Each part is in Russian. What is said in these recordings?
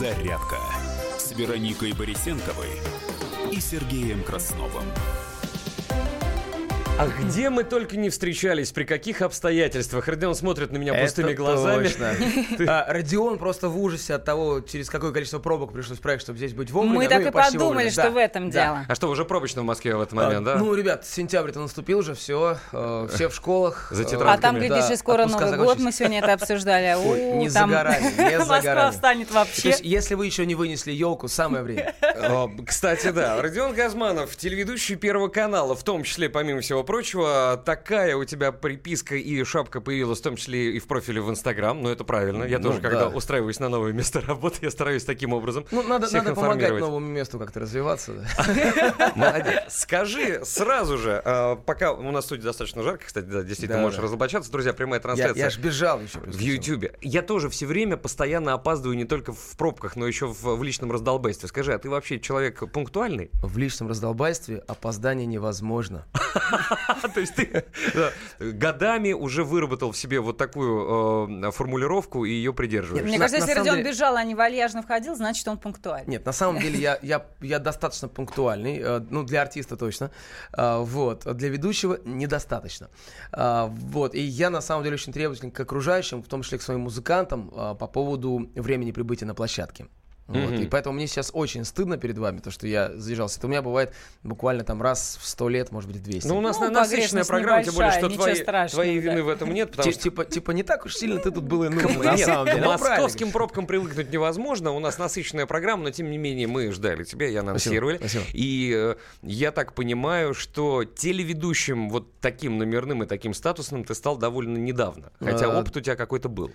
«Зарядка» с Вероникой Борисенковой и Сергеем Красновым. А где мы только не встречались, при каких обстоятельствах? Родион смотрит на меня пустыми Это глазами. точно. А, Родион просто в ужасе от того, через какое количество пробок пришлось проехать, чтобы здесь быть вовремя. Мы ну так и подумали, что Да, в этом да. дело. А что, уже пробочно в Москве в этот А, момент, да? Ну, ребят, сентябрь-то наступил уже, все, все в школах. За э, тетрадками. А там, глядишь, и скоро Новый год, мы сегодня это обсуждали. Не за горами, Москва встанет вообще. если вы еще не вынесли елку, самое время. Кстати, да, Родион Газманов, телеведущий Первого канала, в том числе, помимо всего прочего, такая у тебя приписка и шапка появилась, в том числе и в профиле в Инстаграм, но это правильно. Я Ну, тоже, когда да. устраиваюсь на новое место работы, я стараюсь таким образом Ну, надо, всех надо помогать новому месту как-то развиваться. Молодец. Скажи сразу же, э, пока у нас в студии достаточно жарко, кстати, да, действительно, Да, можешь да. разоблачаться. Друзья, прямая трансляция. я ж бежал еще. в. Ютьюбе. Я тоже все время постоянно опаздываю не только в пробках, но еще в, в личном раздолбайстве. Скажи, а ты вообще человек пунктуальный? В личном раздолбайстве опоздание невозможно. То есть ты да, годами уже выработал в себе вот такую э, формулировку и ее придерживаешься. Мне кажется, если Родион бежал, а не вальяжно входил, значит, он пунктуальный. Нет, на самом деле я, я, я достаточно пунктуальный, э, ну, для артиста точно, А, вот, для ведущего недостаточно. Вот, и я на самом деле очень требователен к окружающим, в том числе к своим музыкантам, по поводу времени прибытия на площадке. Вот, Мгм. И поэтому мне сейчас очень стыдно перед вами, то, что я задержался. Это у меня бывает буквально там раз в сто лет, может быть, в 200. Ну, у нас Ну, на- насыщенная программа, тем более, что твои, страшного, твоей да. вины в этом нет, потому что типа, типа не так уж сильно ты тут был и нужен, на самом деле. Ну, московским пробкам привыкнуть невозможно. У нас насыщенная программа, но тем не менее мы ждали тебя и анонсировали. Спасибо, спасибо. И э, я так понимаю, что телеведущим вот таким номерным и таким статусным ты стал довольно недавно. Хотя А, опыт у тебя какой-то был.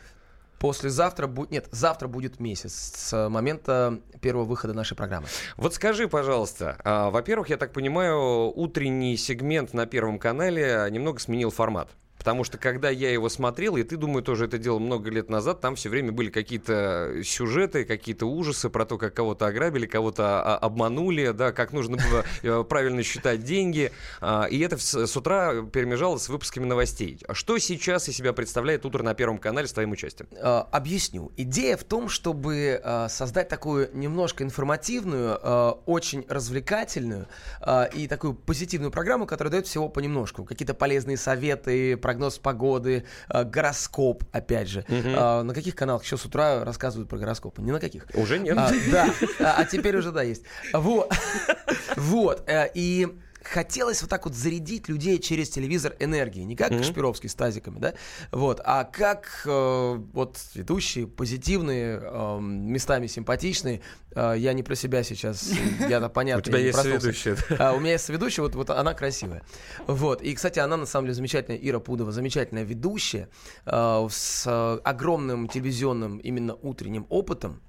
Послезавтра будет... Нет, завтра будет месяц с момента первого выхода нашей программы. Вот скажи, пожалуйста, а, во-первых, я так понимаю, утренний сегмент на Первом канале немного сменил формат. Потому что когда я его смотрел, и ты, думаю, тоже это делал много лет назад, там все время были какие-то сюжеты, какие-то ужасы про то, как кого-то ограбили, кого-то а, обманули, да, как нужно было э, правильно считать деньги. А, И это с утра перемежалось с выпусками новостей. А Что сейчас из себя представляет утро на Первом канале с твоим участием? Э, Объясню. Идея в том, чтобы э, создать такую немножко информативную, э, очень развлекательную э, и такую позитивную программу, которая дает всего понемножку. Какие-то полезные советы, прогноз погоды, э, гороскоп, опять же. Э, На каких каналах еще с утра рассказывают про гороскопы? Ни на каких. Уже нет. А, да, а, а теперь уже да есть. Вот, вот, э, и хотелось вот так вот зарядить людей через телевизор энергией, не как Кашпировский с тазиками, да, вот, а как э, вот ведущие, позитивные, э, местами симпатичные. Э, я не про себя сейчас, я-то понятно. У тебя есть соведущая, А, у меня есть соведущая, вот, вот она красивая. Вот. И, кстати, она на самом деле замечательная, Ира Пудова, замечательная ведущая э, с э, огромным телевизионным именно утренним опытом.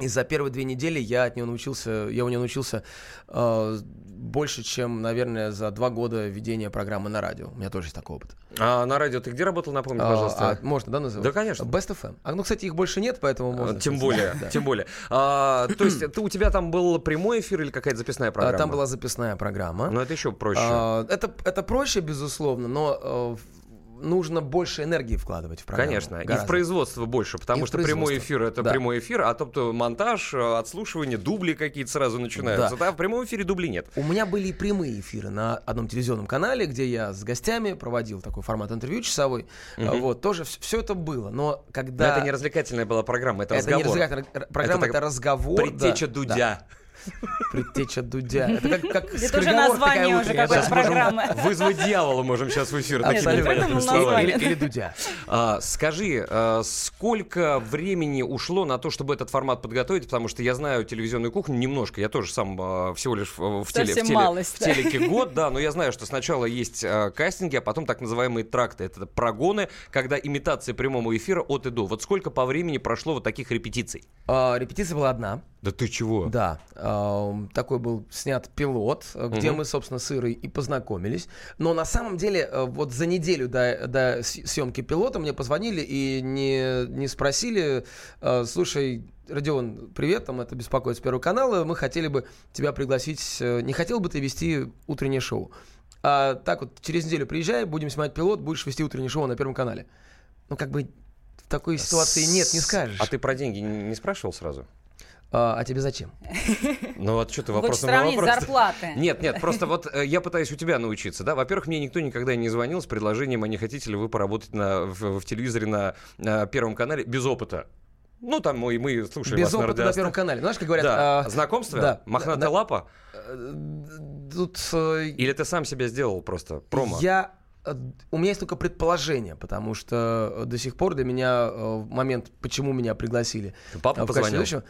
И за первые две недели я от нее научился, я у нее научился э, больше, чем, наверное, за два года ведения программы на радио. У меня тоже есть такой опыт. А на радио ты где работал, напомни, А, пожалуйста. а можно, да, называть? Да, конечно. Best FM. А, ну, кстати, их больше нет, поэтому можно. А, Тем более, Да. тем более. А, то есть ты, у тебя там был прямой эфир или какая-то записная А, программа? Там была записная программа. Ну, это еще проще. А, это, это проще, безусловно, но нужно больше энергии вкладывать в программу. Конечно, и в Гораздо. производство больше, потому И что прямой эфир это Да. прямой эфир, а то монтаж, э, отслушивание, дубли какие-то сразу начинаются. Да. Да, в прямом эфире дублей нет. У меня были и прямые эфиры на одном телевизионном канале, где я с гостями проводил такой формат интервью часовой. А, Вот, тоже все это было. Но Но когда... это не развлекательная была программа, это, это не разговор. развлекательная р- программа, Это это, разговор. Предтеча да, Дудя. да. Предтеча Дудя. Это как, как Это уже название такая уже какой-то программы. Вызвать дьявола можем сейчас в эфир. такими непонятными словами. Или, Дудя. А, скажи, а, сколько времени ушло на то, чтобы этот формат подготовить? Потому что я знаю телевизионную кухню немножко. Я тоже сам а, всего лишь в, в, теле, в, Совсем теле- малость, в да. телеке год, да, но я знаю, что сначала есть а, кастинги, а потом так называемые тракты. Это прогоны, когда имитация прямого эфира от и до. Вот сколько по времени прошло вот таких репетиций? А, репетиция была одна. Да ты чего? Да, такой был снят пилот, э, где Мгм. мы, собственно, с Ирой и познакомились. Но на самом деле, э, вот за неделю до, до съемки пилота мне позвонили и не, не спросили, э, слушай, Родион, привет, там это беспокоит с Первого канала, мы хотели бы тебя пригласить, не хотел бы ты вести утреннее шоу? А так вот, через неделю приезжай, будем снимать пилот, будешь вести утреннее шоу на Первом канале. Ну, как бы в такой ситуации нет, не скажешь. А ты про деньги не спрашивал сразу? А, а тебе зачем? Ну вот что ты вопрос на вопрос. зарплаты. Нет, нет, просто вот э, я пытаюсь у тебя научиться, да. Во-первых, мне никто никогда не звонил с предложением, а не хотите ли вы поработать на, в, в телевизоре на, на Первом канале без опыта. Ну, там мы, мы слушали Без вас на опыта на радиоста- Первом канале. Знаешь, как говорят... Да, а, знакомство, да, мохнатая да. лапа, э, Тут э, или ты сам себя сделал просто промо? Я у меня есть только предположение, потому что э, до сих пор для меня э, момент, почему меня пригласили. Папа э, в качестве позвонил? ведущего,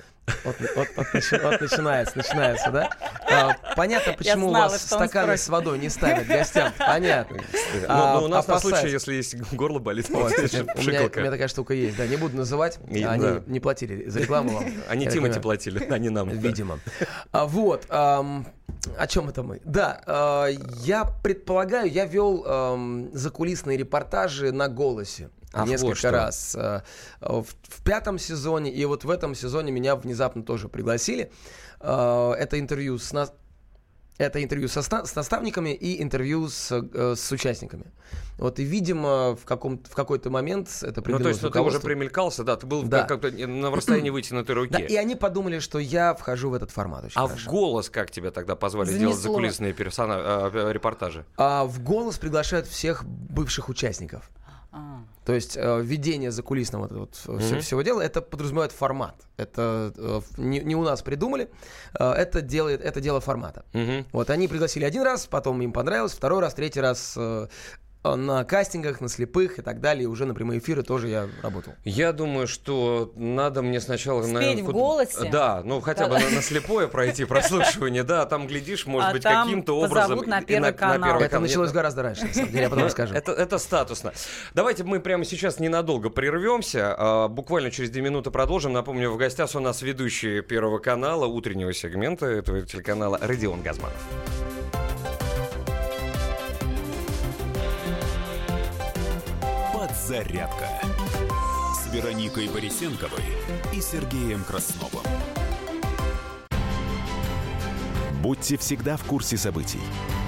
Вот, вот- вот вот начинается, начинается, да? А, Понятно, почему у знала, вас что он стаканы с водой не ставят гостям. Понятно. Ну, А, ну, у нас на случай, если есть горло болит, вот, у, меня, у меня такая штука есть, да, не буду называть, И- они да. не платили за рекламу вам. Они Тимати платили, а не нам. Видимо. А, вот. о чем это мы? Да, а, я предполагаю, я вел ам, закулисные репортажи на голосе. Ах, вот несколько что. раз а, в, в пятом сезоне, и вот в этом сезоне меня внезапно тоже пригласили. А, это интервью с нас. Это интервью со с наставниками и интервью с, э, с участниками. Вот и, видимо, в, каком в какой-то момент это Ну, то есть, ну, ты уже примелькался, да, ты был Да. как-то на расстоянии вытянутой руки. Да, и они подумали, что я вхожу в этот формат. Очень А в хорошо. голос как тебя тогда позвали Занесло. делать закулисные персона... э, репортажи? А в голос приглашают всех бывших участников. А. То есть э, введение закулисного вот, всё- Мгм. всего дела, это подразумевает формат. Это э, не, не у нас придумали, э, это делает это дело формата. Мгм. Вот они пригласили один раз, потом им понравилось, второй раз, третий раз на кастингах, на слепых и так далее, и уже на прямые эфиры тоже я работал. Я думаю, что надо мне сначала... Спеть наверное, в куда- голосе? Да, ну хотя бы на, на слепое пройти прослушивание, да, там, глядишь, может А быть, каким-то образом... на и Первый канал. Первый это канал. началось гораздо раньше, на самом деле, я потом расскажу. Это, это статусно. Давайте мы прямо сейчас ненадолго прервемся. а, Буквально через две минуты продолжим. Напомню, в гостях у нас ведущий Первого канала, утреннего сегмента этого телеканала Родион Газманов. Подзарядка с Вероникой Борисенковой и Сергеем Красновым. Будьте всегда в курсе событий.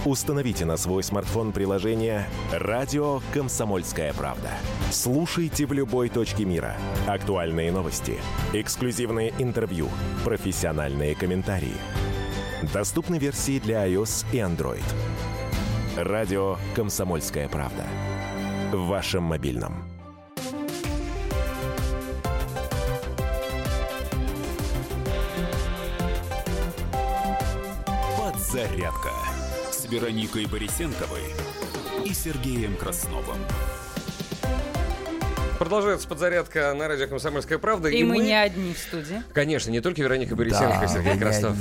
Установите на свой смартфон приложение «Радио Комсомольская правда». Слушайте в любой точке мира. Актуальные новости, эксклюзивные интервью, профессиональные комментарии. Доступны версии для iOS и Android. «Радио Комсомольская правда». В вашем мобильном. Подзарядка с Вероникой Борисенковой и Сергеем Красновым. Продолжается подзарядка на радио «Комсомольская правда». И мы не одни в студии. Конечно, не только Вероника Борисенко и Сергей Краснов,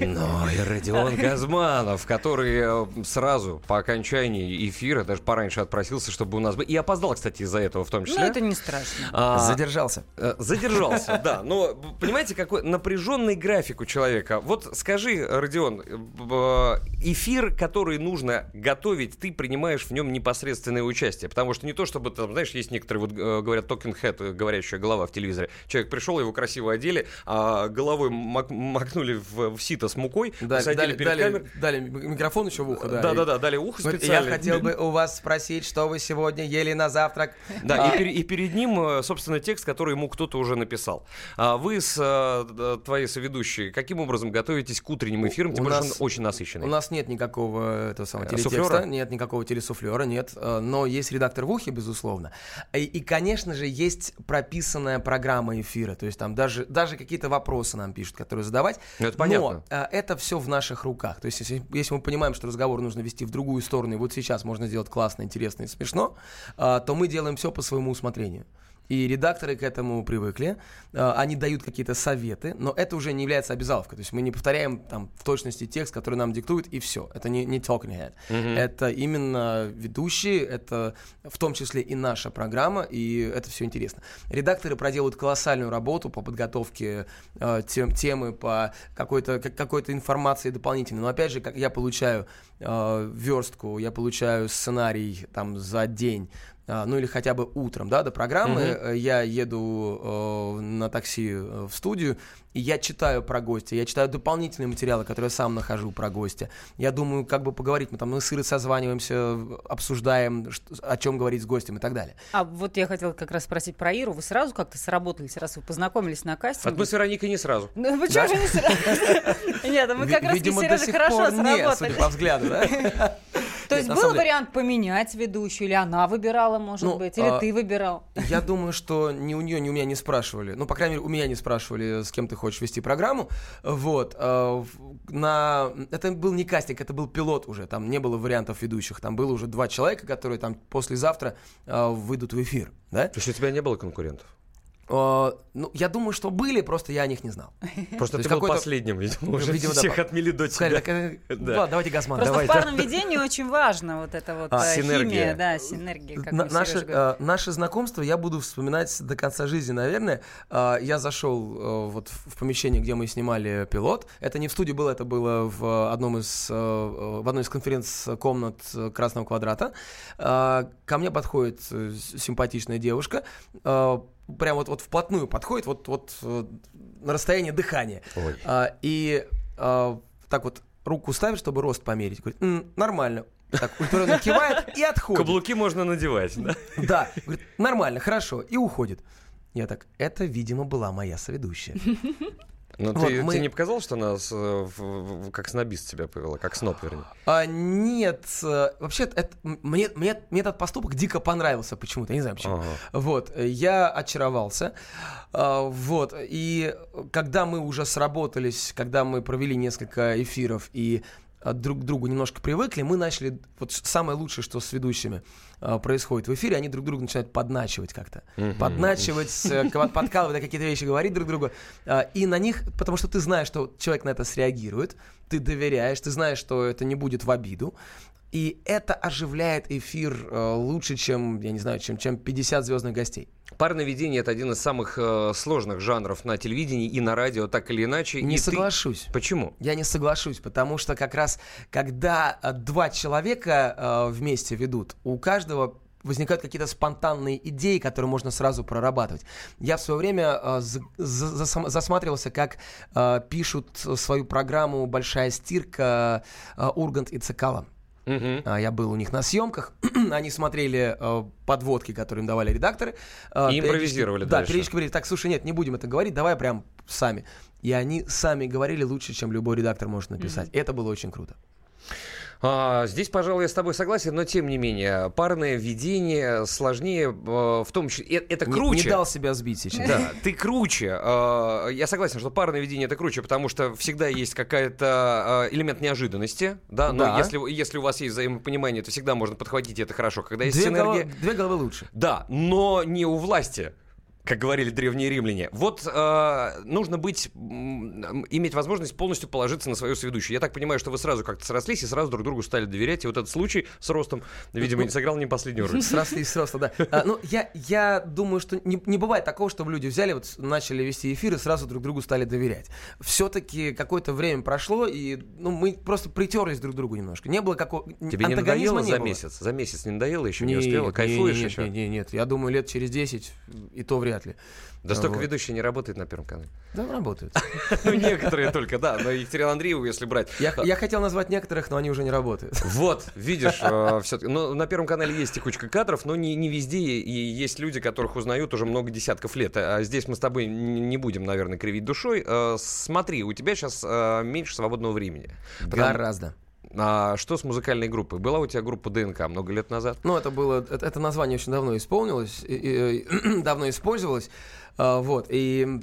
но и Родион Газманов, который э, сразу по окончании эфира, даже пораньше отпросился, чтобы у нас быть. И опоздал, кстати, из-за этого в том числе. Ну, это не страшно. А, Задержался. Э, Задержался, да. Но понимаете, какой напряженный график у человека. Вот скажи, Родион, э, эфир, который нужно готовить, ты принимаешь в нем непосредственное участие. Потому что не то, чтобы там, знаешь, есть некоторые, вот говорят, talking head, говорящая голова в телевизоре. Человек пришел, его красиво одели, а головой мак- макнули в, в сито с мукой, Да, посадили дали, перед дали- камерой. дали микрофон еще в ухо, да. Да, да, и- да, дали ухо специально. Я хотел бы у вас спросить, что вы сегодня ели на завтрак. Да, А, и, пере- и перед ним, э, собственно, текст, который ему кто-то уже написал. А вы с д- твоей соведущей каким образом готовитесь к утренним эфирам? Тем У более, нас- он очень насыщенный. У нас нет никакого этого самого Э, телетекста, суфлера? нет никакого телесуфлера, нет, но есть редактор в ухе, безусловно. И, и, конечно же, есть прописанная программа эфира, то есть там даже, даже какие-то вопросы нам пишут, которые задавать. Ну, это понятно. Но э, это все в наших руках. То есть если, если мы понимаем, что разговор нужно вести в другую сторону, и вот сейчас можно сделать классно, интересно и смешно, э, то мы делаем все по своему усмотрению. И редакторы к этому привыкли. Э, Они дают какие-то советы, но это уже не является обязаловкой. То есть мы не повторяем там в точности текст, который нам диктуют, и все. Это не, не talking head. Это именно ведущие, это в том числе и наша программа, и это все интересно. Редакторы проделают колоссальную работу по подготовке э, тем, темы, по какой-то, как- какой-то информации дополнительной. Но опять же, как я получаю э, верстку, я получаю сценарий там за день, ну или хотя бы утром, да, до программы, э, я еду э, на такси э, в студию, и я читаю про гостя, я читаю дополнительные материалы, которые я сам нахожу про гостя. Я думаю, как бы поговорить, мы там мы с Ирой созваниваемся, обсуждаем, что- о чем говорить с гостем и так далее. А вот я хотела как раз спросить про Иру. Вы сразу как-то сработались, раз вы познакомились на А кастинге? мы с Вероникой не сразу. Ну, почему же не сразу? Нет, ну мы как раз с Сережей хорошо сработали. судя по взгляду, да? То есть был деле- вариант поменять ведущую, или она выбирала, может Ну, быть, или а, ты выбирал? Я думаю, что ни у нее, ни у меня не спрашивали. Ну, по крайней мере, у меня не спрашивали, с кем ты хочешь вести программу. Вот. в- На... Это был не кастинг, это был пилот уже. Там не было вариантов ведущих. Там было уже два человека, которые там послезавтра а, выйдут в эфир. Да? То есть у тебя не было конкурентов? А, ну, я думаю, что были, просто я о них не знал. Просто То ты был последним, видимо, уже Видимо, да, всех по- отмели до Сказали, тебя. так, э, Да. ладно, давайте Газман. Просто давайте. в парном ведении очень важно вот это вот А, э, синергия. химия, да, синергия, как На- говорит. э, наше знакомство я буду вспоминать до конца жизни, наверное. Э, я зашел э, вот в помещение, где мы снимали пилот. Это не в студии было, это было в одном из, э, э, в одной из конференц-комнат Красного квадрата. Э, ко мне подходит симпатичная девушка. э, Прям вот, вот вплотную подходит, вот, вот э, на расстоянии дыхания. Ой. А, и а, так вот руку ставит, чтобы рост померить. Говорит, «М, нормально. Так, удовлетворенно кивает и отходит. Каблуки можно надевать, да? Да. Говорит, нормально, хорошо. И уходит. Я так, это, видимо, была моя соведущая. Но Вот ты, мы- тебе не показалось, что она с, э, в- в- как снобист себя повела, как сноб, вернее? А, нет, э, вообще, это, мне, мне, мне этот поступок дико понравился почему-то, я не знаю почему. Ага. Вот, э, я очаровался. Вот, и когда мы уже сработались, когда мы провели несколько эфиров и друг к другу немножко привыкли, мы начали, вот самое лучшее, что с ведущими а, происходит в эфире, они друг друга начинают подначивать как-то. Мгм. Подначивать, э, подкалывать, какие-то вещи говорить друг другу. А, И на них, потому что ты знаешь, что человек на это среагирует, ты доверяешь, ты знаешь, что это не будет в обиду. И это оживляет эфир э, лучше, чем, я не знаю, чем, чем 50 звездных гостей. Парное видение это один из самых э, сложных жанров на телевидении и на радио, так или иначе. Не И ты- соглашусь. Почему? Я не соглашусь, потому что как раз, когда э, два человека э, вместе ведут, у каждого возникают какие-то спонтанные идеи, которые можно сразу прорабатывать. Я в свое время э, за- за- засматривался, как э, пишут свою программу «Большая стирка» э, Ургант и Цикало. А, Я был у них на съемках. Они смотрели э, подводки, которые им давали редакторы. Э, И импровизировали Да, периодически говорили, так, слушай, нет, не будем это говорить, давай прям сами. И они сами говорили лучше, чем любой редактор может написать. Это было очень круто. А, здесь, пожалуй, я с тобой согласен, но тем не менее, парное видение сложнее, э, в том числе, э, это Не- круче. Не, дал себя сбить сейчас. Да, ты круче. Э, Я согласен, что парное видение это круче, потому что всегда есть какая-то э, элемент неожиданности, да. Но Да. если если у вас есть взаимопонимание, то всегда можно подхватить и это хорошо. Когда есть Две, синергия, голов- две головы лучше. да, но не у власти. Как говорили древние римляне. Вот э, нужно быть, иметь возможность полностью положиться на свою сведущую. Я так понимаю, что вы сразу как-то срослись и сразу друг другу стали доверять. И вот этот случай с ростом, видимо, не сыграл не последнюю роль. Срослись, сросло, да. А, ну, я, я думаю, что не, не бывает такого, чтобы люди взяли, вот начали вести эфир и сразу друг другу стали доверять. Все-таки какое-то время прошло, и ну, мы просто притерлись друг к другу немножко. Не было какого... Тебе не надоело не за было. месяц? За месяц не надоело еще? Не Нет, успела? Кайфуешь нет, еще? Нет, нет, нет, я думаю, лет через 10 и то вряд ли. Да столько Вот. ведущий не работает на Первом канале. Да, работают. Ну, некоторые только, да. Но Екатерину Андрееву, если брать. Я, я хотел назвать некоторых, но они уже не работают. Вот, видишь, все-таки. Ну, на Первом канале есть текучка кадров, но не, везде. И есть люди, которых узнают уже много десятков лет. А здесь мы с тобой не будем, наверное, кривить душой. Э, Смотри, у тебя сейчас меньше свободного времени. Гораздо. А что с музыкальной группой? Была у тебя группа ДНК много лет назад? Ну, это было, это, это название очень давно исполнилось, и- и- давно использовалось. А, вот, и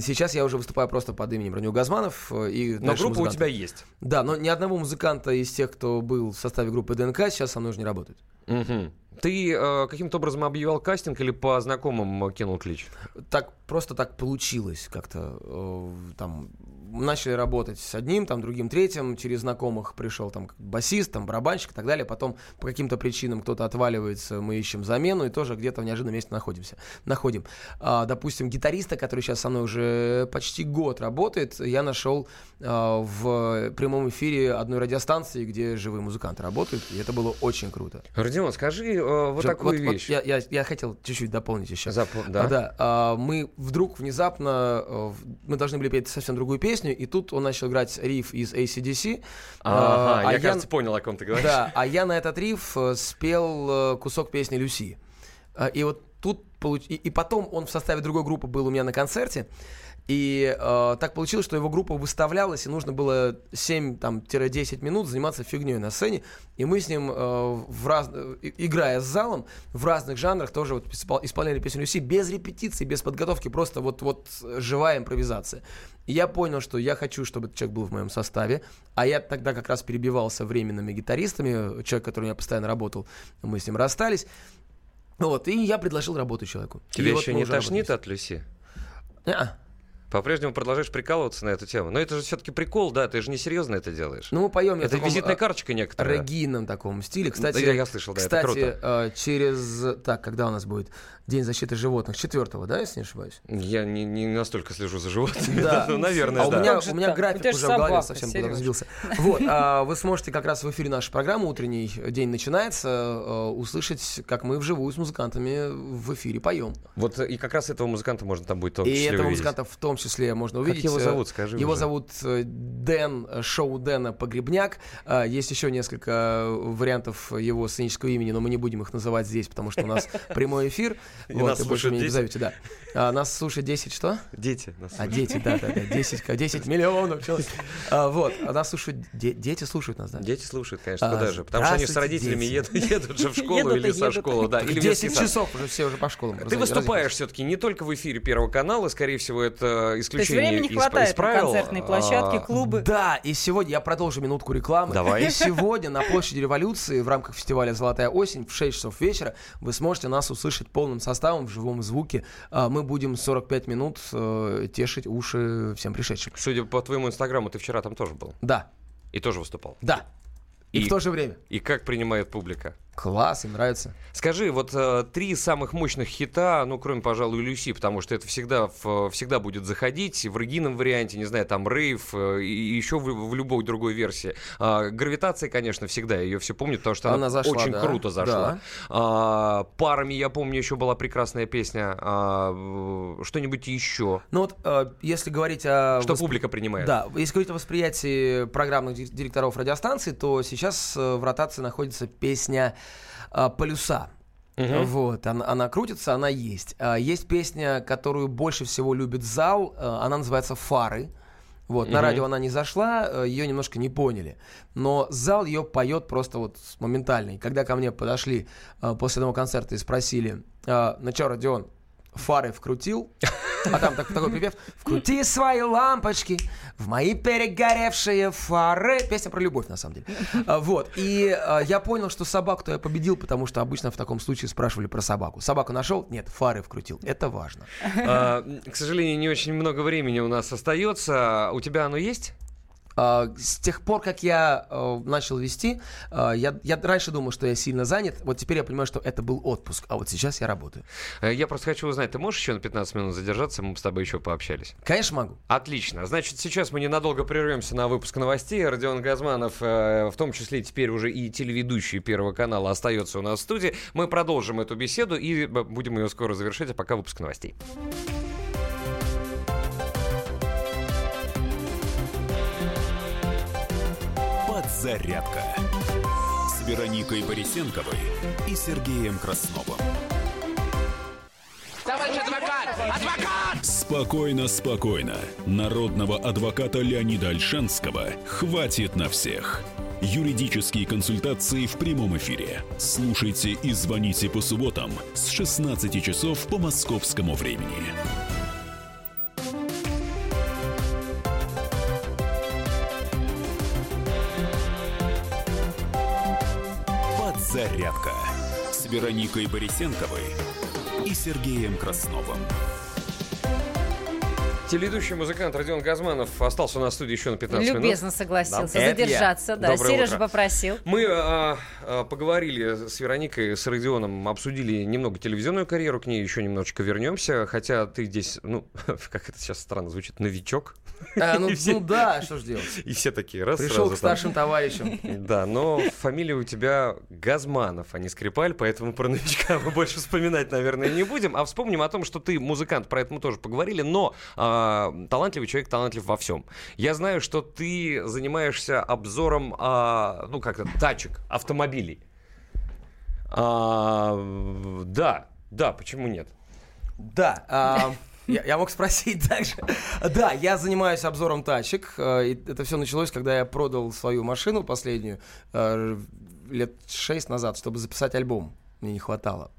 сейчас я уже выступаю просто под именем Ранил Газманов. э, И Но группа у музыканты. тебя есть. Да, но ни одного музыканта из тех, кто был в составе группы ДНК, сейчас со мной уже не работает. Мгм. Ты э, каким-то образом объявлял кастинг или по знакомым э, кинул клич? Так, просто так получилось как-то. э, Там начали работать с одним, там, другим, третьим, через знакомых пришел там басист, там, барабанщик и так далее. Потом по каким-то причинам кто-то отваливается, мы ищем замену и тоже где-то в неожиданном месте находимся. Находим. А, допустим, гитариста, который сейчас со мной уже почти год работает, я нашел а, в прямом эфире одной радиостанции, где живые музыканты работают, и это было очень круто. Родион, скажи, э, вот Причем такую вот- вот вещь. я, я, я хотел чуть-чуть дополнить еще. Запо- А, да? да, а, мы вдруг внезапно, э, мы должны были петь совсем другую песню, и тут он начал играть риф из ACDC. а, Ага, а я, кажется, понял, о ком ты говоришь. Да, а я на этот риф э, спел э, кусок песни Люси. А, И вот тут получ- и, и потом он в составе другой группы был у меня на концерте. И э, так получилось, что его группа выставлялась, и нужно было 7-10 минут заниматься фигней на сцене. И мы с ним, э, в раз... э, играя с залом, в разных жанрах тоже вот испол- исполняли песню Люси без репетиции, без подготовки, просто вот, вот живая импровизация. И я понял, что я хочу, чтобы этот человек был в моем составе. А я тогда как раз перебивался временными гитаристами. Человек, который у меня постоянно работал, мы с ним расстались. Вот, и я предложил работу человеку. Тебя И вот еще мы не тошнит работаем. от Люси? Не-а. По-прежнему продолжаешь прикалываться на эту тему. Но это же все-таки прикол, да, ты же не серьезно это делаешь. Ну, мы поем это таком, визитная карточка некоторая. Регинном таком стиле. Кстати, Я- я слышал, да, это кстати, круто. э, через... Так, когда у нас будет День защиты животных? Четвертого, да, если не ошибаюсь? Я не, не настолько слежу за животными. Да. Ну, наверное, А у да. меня, у меня? У график тебя же уже в голове совсем куда разбился. Вот, а, вы сможете как раз в эфире нашей программы «Утренний день начинается» э, услышать, как мы вживую с музыкантами в эфире поем. Вот и как раз этого музыканта можно там будет в том И числе этого увидеть. музыканта в том числе можно Как увидеть. его Э, зовут, скажи Его уже. зовут э, Дэн, э, шоу Дэна Погребняк. Есть еще несколько вариантов его сценического имени, но мы не будем их называть здесь, потому что у нас прямой эфир. И Вот, нас и больше слушают меня не дети. зовете, да. А, Нас слушает 10 что? Дети. нас А слушают. дети, да, да, да, 10, ка- 10 миллионов человек. А, вот, а нас слушают, де- дети слушают нас, да? Дети слушают, конечно, А, куда же. Потому что они с родителями едут, едут же в школу или со едут. школы. Да, или в детский 10 сад. часов уже все уже по школам. Ты выступаешь все-таки не только в эфире Первого канала, скорее всего, это исключение времени из- хватает из правил. концертные площадки, А, клубы. Да, и сегодня я продолжу минутку рекламы. Давай. И сегодня на площади революции в рамках фестиваля «Золотая осень» в 6 часов вечера вы сможете нас услышать полным составом в живом звуке. А, Мы будем 45 минут э, тешить уши всем пришедшим. Судя по твоему инстаграму, ты вчера там тоже был. Да, И тоже выступал. да. И, И- в то же время. И как принимает публика? Класс, им нравится. Скажи, вот э, три самых мощных хита, ну, кроме, пожалуй, Люси, потому что это всегда, в- всегда будет заходить в оригинальном варианте, не знаю, там, рейв, э, и еще в, в любой другой версии. А, гравитация, конечно, всегда, ее все помнят, потому что она, Она зашла, очень да. круто зашла. Да. А, парами, я помню, еще была прекрасная песня. А, что-нибудь еще, Ну вот, э, если говорить о... что восп- публика принимает. Да, если говорить о восприятии программных ди- директоров радиостанций, то сейчас э, в ротации находится песня э, «Полюса». Мгм. Вот, она, она крутится, она есть. А, Есть песня, которую больше всего любит зал, э, она называется «Фары». Вот, на Мгм. радио она не зашла, ее немножко не поняли. Но зал ее поет просто вот моментально. И когда ко мне подошли после одного концерта и спросили, э, ну что, Родион, фары вкрутил? А там так- такой припев. Вкрути свои лампочки в мои перегоревшие фары. Песня про любовь, на самом деле. А, Вот. И а, я понял, что собаку-то я победил, потому что обычно в таком случае спрашивали про собаку. Собаку нашел? Нет, фары вкрутил. Это важно. А, к сожалению, не очень много времени у нас остается. У тебя оно есть? А, С тех пор, как я э, начал вести, э, я, я раньше думал, что я сильно занят. Вот теперь я понимаю, что это был отпуск, а вот сейчас я работаю. Э, Я просто хочу узнать, ты можешь еще на 15 минут задержаться, мы с тобой еще пообщались? Конечно, могу. Отлично. Значит, сейчас мы ненадолго прервемся на выпуск новостей. Родион Газманов, в том числе теперь уже и телеведущий Первого канала, остается у нас в студии. Мы продолжим эту беседу и будем ее скоро завершить, а пока выпуск новостей. Подзарядка с Вероникой Борисенковой и Сергеем Красновым. Спокойно, спокойно. Народного адвоката Леонида Альшанского хватит на всех. Юридические консультации в прямом эфире. Слушайте и звоните по субботам с 16 часов по московскому времени. Подзарядка с Вероникой Борисенковой и Сергеем Красновым. Телеведущий музыкант Родион Газманов остался у нас в студии еще на 15 минут. Любезно согласился Да. Задержаться, да. Доброе Сережа утро. попросил. Мы а, а, поговорили с Вероникой, с Родионом, обсудили немного телевизионную карьеру, к ней еще немножечко вернемся, хотя ты здесь, ну, как это сейчас странно звучит, новичок. А, ну, все- ну да, что ж делать. И все такие, раз, Пришел сразу к там. старшим товарищам. Да, но фамилия у тебя Газманов, а не Скрипаль, поэтому про новичка мы больше вспоминать, наверное, не будем. А вспомним о том, что ты музыкант, про это мы тоже поговорили, но а, талантливый человек талантлив во всем. Я знаю, что ты занимаешься обзором, а, ну как это, тачек, автомобилей. А, да, да, почему нет? Да, а, я, я мог спросить также. Да, я занимаюсь обзором тачек. э, это все началось, когда я продал свою машину последнюю э, лет шесть назад, чтобы записать альбом. Мне не хватало.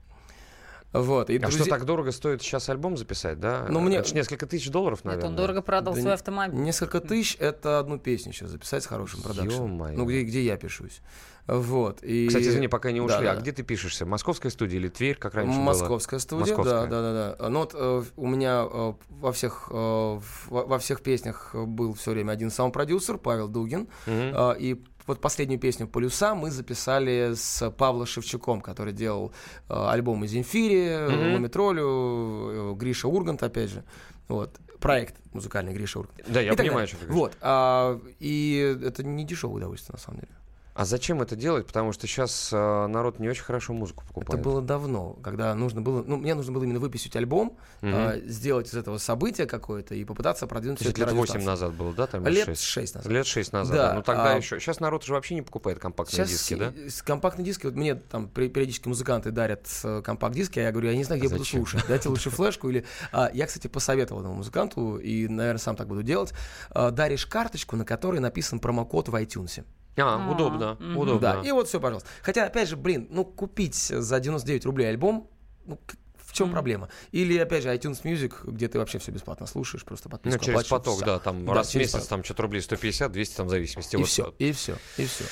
Вот. И А что друзья- так дорого стоит сейчас альбом записать, да? Ну, мне- Это ж несколько тысяч долларов, наверное. Это он дорого продал Да свой автомобиль. Несколько тысяч это одну песню сейчас записать с хорошим продакшеном. Ну, где, где я пишусь. Вот. И... Кстати, извини, пока не ушли. Да, а да. где ты пишешься? Московская студия или Тверь, как раньше? Московская студия, Московская. да, да, да, да. Ну вот э, у меня э, во всех э, в- во всех песнях был все время один саунд-продюсер Павел Дугин, Мгм. Э, и вот последнюю песню «Полюса» мы записали с Павлом Шевчуком, который делал э, альбомы «Земфире», Мгм. «Ломитролю», э, Гриша Ургант, опять же. Вот. Проект музыкальный Гриша Ургант. Да, я И понимаю, что ты говоришь. Вот. а, и это не дешевое удовольствие, на самом деле. А зачем это делать? Потому что сейчас э, народ не очень хорошо музыку покупает. Это было давно, когда нужно было, ну, мне нужно было именно выпустить альбом, Мгм. а, сделать из этого событие какое-то и попытаться продвинуть То есть лет 8 радиостанции. назад было, да? Там, Лет шесть? 6 назад. Лет 6 назад, Да, да. Ну тогда а- еще. Сейчас народ же вообще не покупает компактные Сейчас диски, да? с- компактные диски, вот мне там периодически музыканты дарят э, компакт-диски, а я говорю, я не знаю, где А я буду слушать. Дайте лучше флешку или... А, я, кстати, посоветовал этому музыканту, и, наверное, сам так буду делать. А, даришь карточку, на которой написан промокод в iTunes. А, А, удобно, мгм. удобно. Да, и вот все, пожалуйста. Хотя, опять же, блин, ну, купить за 99 рублей альбом, ну, в чем Мгм. проблема? Или, опять же, iTunes Music, где ты вообще все бесплатно слушаешь, просто Ну, подписку через оплачиваешь, поток, всё. да, там Да, раз в через месяц, поток. там что-то рублей 150, 200, там в зависимости. И вот. все, и все, и все.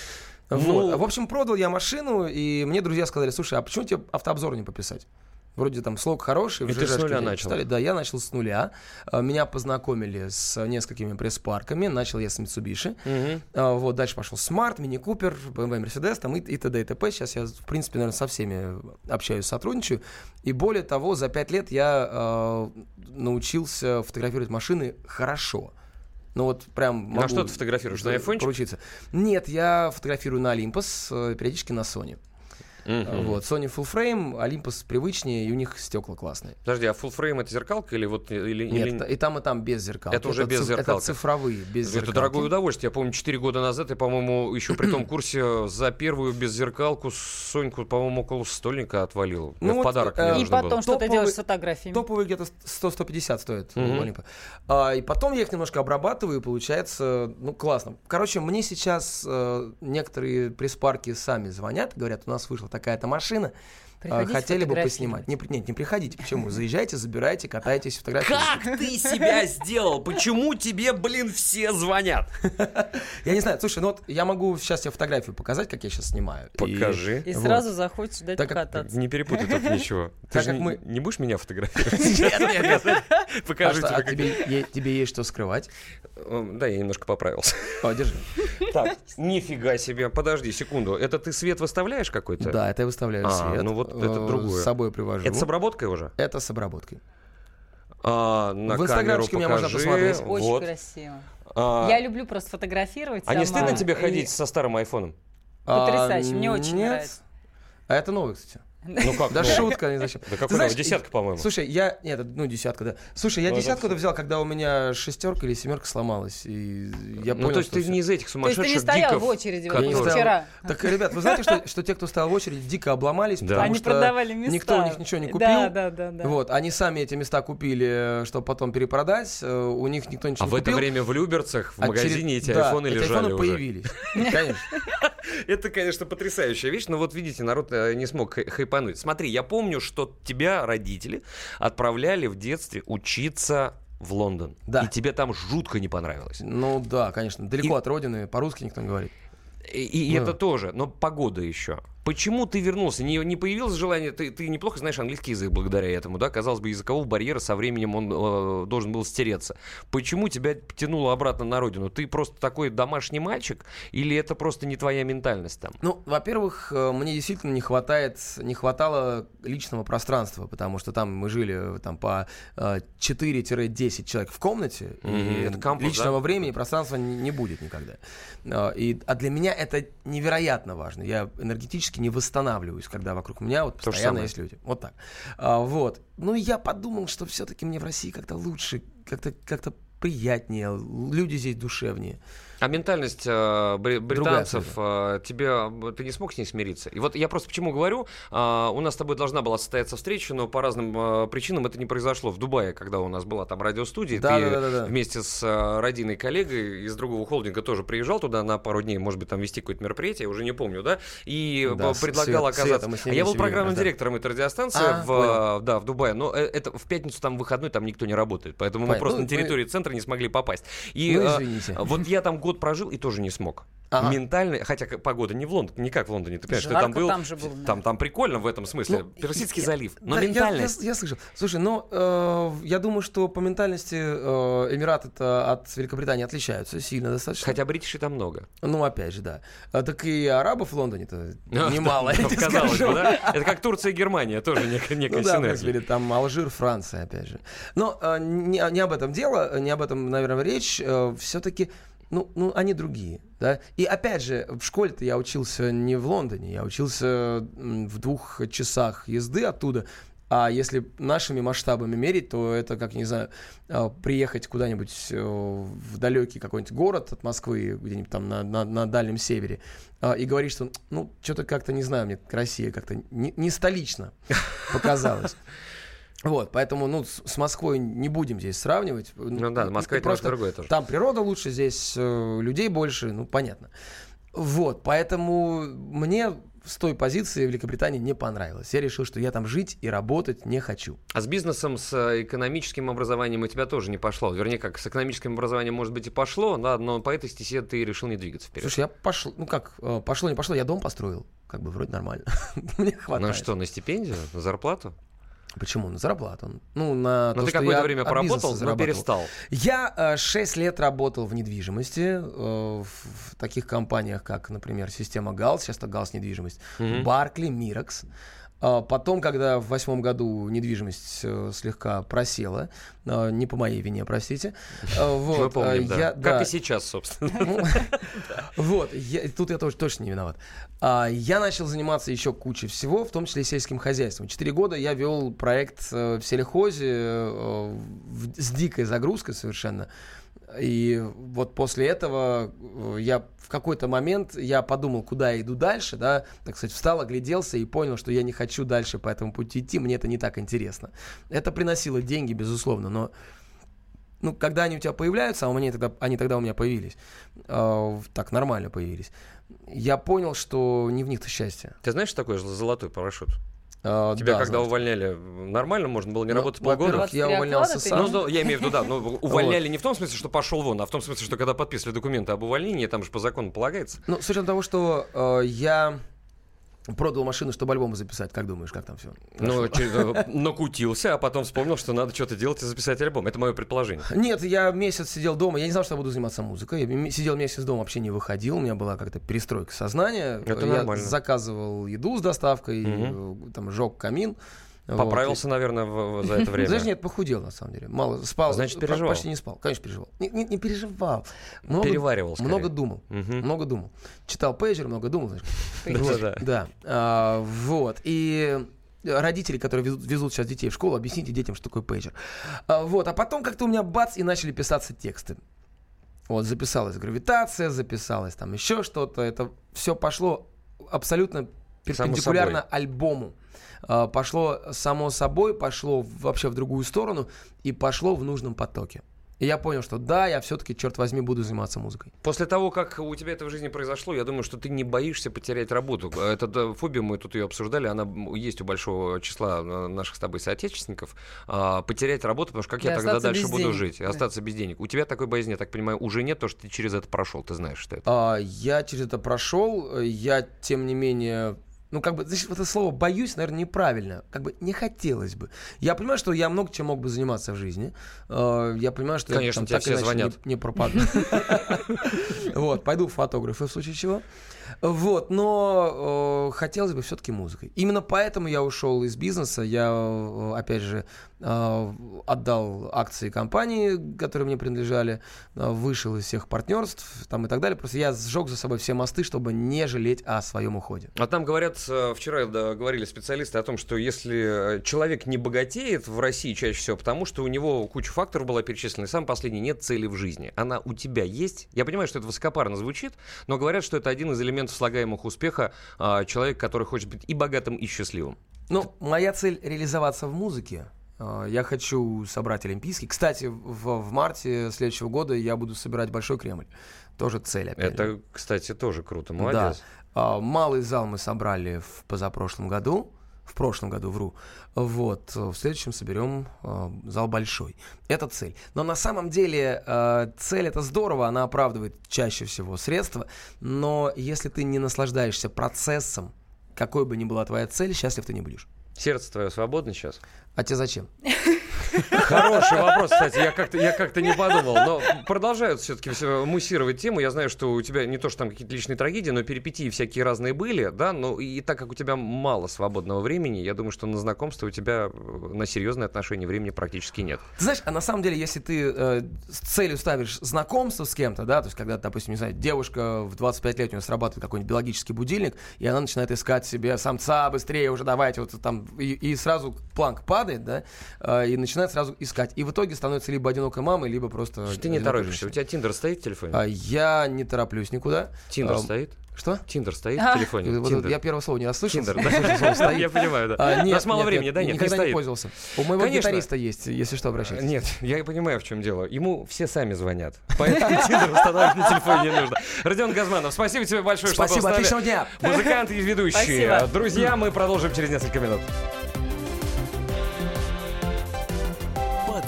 Ну- Вот. В общем, продал я машину, и мне друзья сказали, слушай, а почему тебе автообзор не пописать? Вроде там слог хороший, в И ты с нуля начал? читали. Да, я начал с нуля. А, Меня познакомили с несколькими пресс-парками. Начал я с Mitsubishi. Мгм. А, Вот, дальше пошел Smart, Mini Cooper, BMW, Mercedes, там и, и т.д. и т.п. Сейчас я, в принципе, наверное, со всеми общаюсь, сотрудничаю. И более того, за пять лет я э, научился фотографировать машины хорошо. Ну вот прям На могу что ты фотографируешь? На айфончик? поручиться. Нет, я фотографирую на Olympus, э, периодически на Sony. Мгм. Вот, Sony Full Frame, Olympus привычнее, и у них стекла классные. Подожди, а full frame это зеркалка или вот или, Нет, или- и там, и там без зеркал. Это уже без зеркалки. Это цифровые, без Это зеркалки. дорогое удовольствие. Я помню, 4 года назад я, по-моему, еще при том курсе за первую беззеркалку Соньку, по-моему, около стольника отвалил. Ну Мне в вот, подарок э, И нужно было. потом, что ты Топовый- делаешь с фотографиями? Топовые где-то 100-150 стоит. Мгм. у Олимпа. А, и потом я их немножко обрабатываю, и получается, ну, классно. Короче, мне сейчас э, некоторые пресс-парки сами звонят, говорят, у нас вышла такая-то машина, Приходите хотели бы поснимать. Не, нет, не приходите. Почему? Заезжайте, забирайте, катайтесь, фотографируйте. Как ты себя сделал? Почему тебе, блин, все звонят? Я не знаю, слушай, ну вот я могу сейчас тебе фотографию показать, как я сейчас снимаю. Покажи. И Вот. сразу захочешь как- покататься. Не перепутай только ничего. Ты Так же как не, мы- не будешь меня фотографировать? Нет, нет, нет. А Покажи что, а тебе. тебе, е- тебе есть что скрывать? как- Да, я немножко поправился. О, держи. Так, нифига себе. Подожди секунду. Это ты свет выставляешь какой-то? Да, это я выставляю А, свет. ну вот это э, другое. С собой привожу. Это с обработкой уже? Это с обработкой. А, на В инстаграмчике меня можно посмотреть. Очень Вот. красиво. А, Я люблю просто фотографировать А не сама. стыдно тебе И- ходить со старым айфоном? Потрясающе, мне очень нет. нравится. А это новый, кстати. Ну как? Да ну? шутка, не зачем. Да какой знаешь? Десятка, по-моему. Слушай, я... Нет, это, ну, десятка, да. Слушай, я Ну, это десятку-то всё. взял, когда у меня шестерка или семерка сломалась. И я ну, понял, то есть ты всё. не из этих То есть сумасшедших ты не стоял в очереди вот как стоял. вчера. Так, ребят, вы знаете, что, что те, кто стоял в очереди, дико обломались, Да. потому Они что продавали места. никто у них ничего не купил. Да, да, да. да. Вот, они сами эти места купили, чтобы потом перепродать. э, У них никто ничего А не в это купил. время в Люберцах, в А магазине через- эти да, айфоны эти лежали айфоны уже. появились. Конечно. Это, конечно, потрясающая вещь, но вот видите, народ э, не смог хай- хайпануть. Смотри, я помню, что тебя родители отправляли в детстве учиться в Лондон. Да. И тебе там жутко не понравилось. Ну да, конечно. Далеко И- от родины, по-русски никто не говорит. И, и Ну. это тоже, но погода еще. Почему ты вернулся? Не, не появилось желание, ты, ты неплохо знаешь английский язык благодаря этому, да? Казалось бы, языкового барьера со временем он э, должен был стереться. Почему тебя тянуло обратно на родину? Ты просто такой домашний мальчик или это просто не твоя ментальность там? Ну, во-первых, э, мне действительно не хватает, не хватало личного пространства, потому что там мы жили э, там по э, 4-10 человек в комнате, Мгм, и это кампус, личного да? времени и пространства не, не будет никогда. Э, и, а для меня это невероятно важно. Я энергетически не восстанавливаюсь, когда вокруг меня вот постоянно есть люди. Вот так. А, вот. Ну, я подумал, что все-таки мне в России как-то лучше, как-то как приятнее, люди здесь душевнее. А ментальность э, британцев, э, тебе, э, ты не смог с ней смириться? И вот я просто почему говорю, э, у нас с тобой должна была состояться встреча, но по разным э, причинам это не произошло в Дубае, когда у нас была там радиостудия. Да, ты да, да, да. вместе с э, родиной коллегой из другого холдинга тоже приезжал туда на пару дней, может быть, там вести какое-то мероприятие, я уже не помню, да? И Да, э, предлагал Свет- оказаться... Мы с А я был программным да. директором этой радиостанции А, в, понял. э, да, в Дубае, но э, это в пятницу там выходной, там никто не работает, поэтому мы Понятно. просто Ну, на территории центра не смогли попасть. И, Ну, э, извините. вот я там год прожил и тоже не смог. Ага. Ментально, хотя погода не в Лондоне, не как в Лондоне, ты понимаешь, что я там Жарко был, там же было, да. там, там прикольно в этом смысле, Ну, Персидский я- залив, но Да, я- ментальность. Я, я слышал. Слушай, ну, э, я думаю, что по ментальности э, Эмираты-то от Великобритании отличаются сильно достаточно. Хотя бритишей там много. Ну, опять же, да. А, так и арабов в Лондоне-то немало, я Казалось бы, да? Это как Турция и Германия, тоже некая, некая Ну да, синергия. там Алжир, Франция, опять же. Но э, не, не об этом дело, не об этом, наверное, речь. все-таки, ну, ну, они другие, да. И опять же, в школе-то я учился не в Лондоне, я учился в двух часах езды оттуда. А если нашими масштабами мерить, то это, как, не знаю, э, приехать куда-нибудь э, в далекий какой-нибудь город от Москвы, где-нибудь там на, на- на Дальнем Севере, э, и говорить, что, ну, что-то как-то, не знаю, мне Россия как-то не, не столично показалась. Вот, поэтому, ну, с, Москвой не будем здесь сравнивать. Ну да, Москва это немножко другое тоже. Там природа лучше, здесь э, людей больше, ну, понятно. Вот, поэтому мне с той позиции Великобритании не понравилось. Я решил, что я там жить и работать не хочу. А с бизнесом, с э, экономическим образованием у тебя тоже не пошло. Вернее, как с экономическим образованием, может быть, и пошло, да, но по этой стезе ты решил не двигаться вперед. Слушай, я пошел, ну как, э, пошло, не пошло, я дом построил, как бы вроде нормально. Мне хватает. Ну что, на стипендию, на зарплату? Почему? На зарплату. Ну, на Ну то, ты какое-то время от поработал, но перестал. Я э, 6 лет работал в недвижимости, э, в, в таких компаниях, как, например, система ГАЛС, сейчас это ГАЛС недвижимость, Мгм. Баркли, Миракс. А Потом, когда в восьмом году недвижимость э, слегка просела, э, не по моей вине, простите, э, вот, Мы помним, э, да. я- Как да, и сейчас, собственно. ну, Вот, я- тут я тоже точно не виноват. А, Я начал заниматься еще кучей всего, в том числе сельским хозяйством. Четыре года я вел проект э, в сельхозе э, с дикой загрузкой совершенно. И вот после этого э, я в какой-то момент я подумал, куда я иду дальше, да, так сказать, встал, огляделся и понял, что я не хочу дальше по этому пути идти, мне это не так интересно. Это приносило деньги, безусловно, но ну, когда они у тебя появляются, а у меня тогда, они тогда у меня появились, э, так нормально появились, я понял, что не в них-то счастье. Ты знаешь, что такое золотой парашют? Э, Тебя да, когда знаю. увольняли, нормально можно было не Ну, работать полгода? я 23 увольнялся сам. Ну, я имею в виду, да, ну, увольняли не в том смысле, что пошел вон, а в том смысле, что когда подписывали документы об увольнении, там же по закону полагается. Ну, с учетом того, что э, я продал машину, чтобы альбом записать, как думаешь, как там все? Ну, накутился, а потом вспомнил, что надо что-то делать и записать альбом. Это мое предположение. Нет, я месяц сидел дома, я не знал, что я буду заниматься музыкой. Я сидел месяц дома, вообще не выходил, у меня была как-то перестройка сознания. Это я нормально. заказывал еду с доставкой, э, там жег камин. Вот. Поправился, наверное, в- в- за это время. Даже нет, похудел, на самом деле. Мало спал. Значит, переживал. Почти не спал. Конечно, переживал. Не, не- не переживал. Много, Переваривал скорее. много думал. Мгм. Много думал. Читал пейджер, много думал. знаешь. Да-да-да. Да. А, вот. И родители, которые везут, везут сейчас детей в школу, объясните детям, что такое пейджер. А, вот. А потом как-то у меня бац, и начали писаться тексты. Вот, записалась гравитация, записалась там еще что-то. Это все пошло абсолютно перпендикулярно альбому. А, Пошло само собой, пошло вообще в другую сторону и пошло в нужном потоке. И я понял, что да, я все-таки, черт возьми, буду заниматься музыкой. После того, как у тебя это в жизни произошло, я думаю, что ты не боишься потерять работу. Это да, фобия, мы тут ее обсуждали, она есть у большого числа э, наших с тобой соотечественников. А, потерять работу, потому что как я И тогда остаться дальше буду денег, жить? да. Остаться без денег. У тебя такой боязни, я так понимаю, уже нет, то, что ты через это прошел, ты знаешь, что это. А, я через это прошел. Я, тем не менее, ну, как бы, значит, вот это слово «боюсь», наверное, неправильно. Как бы не хотелось бы. Я понимаю, что я много чем мог бы заниматься в жизни. Э, Я понимаю, что Конечно, я тебе там, так все звонят. не, не пропаду. Вот, пойду в фотографы в случае чего. Вот, но э, хотелось бы все-таки музыкой. Именно поэтому я ушел из бизнеса. Я, э, опять же, э, отдал акции компании, которые мне принадлежали, э, вышел из всех партнерств там, и так далее. Просто я сжег за собой все мосты, чтобы не жалеть о своем уходе. А там говорят, э, вчера да, говорили специалисты о том, что если э, человек не богатеет в России чаще всего, потому что у него куча факторов была перечислена, и сам последний нет цели в жизни. Она у тебя есть. Я понимаю, что это высокопарно звучит, но говорят, что это один из элементов слагаемых успеха а, человека, который хочет быть и богатым, и счастливым. Ну, моя цель реализоваться в музыке. Э, Я хочу собрать Олимпийский. Кстати, в, в марте следующего года я буду собирать Большой Кремль. Тоже цель, опять. Это, кстати, тоже круто. Молодец. Да. А, Малый зал мы собрали в позапрошлом году. В прошлом году, вру. Вот. В следующем соберем э, зал большой. Это цель. Но на самом деле э, цель это здорово, она оправдывает чаще всего средства. Но если ты не наслаждаешься процессом, какой бы ни была твоя цель, счастлив ты не будешь. Сердце твое свободно сейчас? А тебе зачем? Хороший вопрос, кстати, я как-то, я как-то не подумал. Но продолжают все-таки все муссировать тему. Я знаю, что у тебя не то, что там какие-то личные трагедии, но перипетии всякие разные были, да, но и так как у тебя мало свободного времени, я думаю, что на знакомство у тебя э, на серьезные отношения времени практически нет. Ты знаешь, а на самом деле, если ты э, с целью ставишь знакомство с кем-то, да, то есть когда, допустим, не знаю, девушка в 25 лет, у нее срабатывает какой-нибудь биологический будильник, и она начинает искать себе самца, быстрее уже давайте, вот там, и, и сразу планка падает, да, э, и начинает сразу искать. И в итоге становится либо одинокой мамой, либо просто... Ты не торопишься. У тебя Tinder стоит в телефоне? А, я не тороплюсь никуда. Tinder а, стоит? Что? Tinder стоит А. в телефоне? Вот. Я первого слова не расслышал. Tinder, да? слово. Я понимаю, да. А, У нет, нас мало нет, времени, нет, да, нет, не никогда не стоит. пользовался. У моего Конечно. гитариста есть, если что, обращайтесь. Нет, я понимаю, в чем дело. Ему все сами звонят. Поэтому Tinder устанавливать на телефоне не нужно. Родион Газманов, спасибо тебе большое, что Спасибо, отличного дня. Музыкант и ведущий. Друзья, мы продолжим через несколько минут.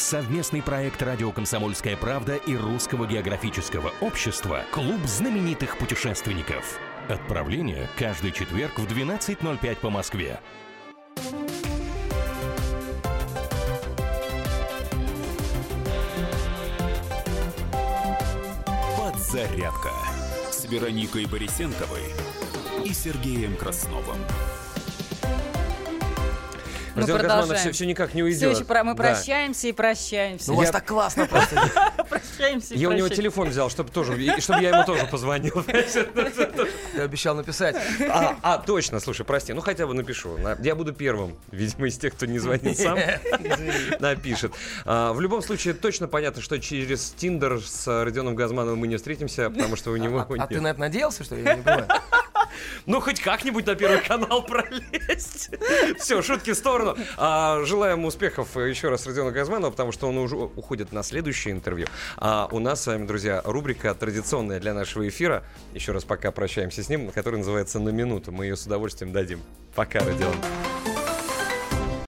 Совместный проект «Радио Комсомольская правда» и Русского географического общества «Клуб знаменитых путешественников». Отправление каждый четверг в 12.05 по Москве. Подзарядка с Вероникой Борисенковой и Сергеем Красновым. Мы Родион Газманов продолжаем. все, все никак не Все уйдет. еще про- мы Да. прощаемся и прощаемся. Ну, у вас так классно просто. Прощаемся и Я у него телефон взял, чтобы тоже, чтобы я ему тоже позвонил. Я обещал написать. А, а, точно, слушай, прости, ну хотя бы напишу. На- Я буду первым, видимо, из тех, кто не звонит сам, напишет. А, в любом случае, точно понятно, что через Тиндер с Родионом Газмановым мы не встретимся, потому что у него А ты на это надеялся, что? Я не понимаю. Ну, хоть как-нибудь на первый канал пролезть. Все, шутки в сторону. А, желаем успехов еще раз Родиону Газманову, потому что он уже уходит на следующее интервью. А у нас с вами, друзья, рубрика традиционная для нашего эфира. Еще раз пока прощаемся с ним, которая называется «На минуту». Мы ее с удовольствием дадим. Пока, Родион.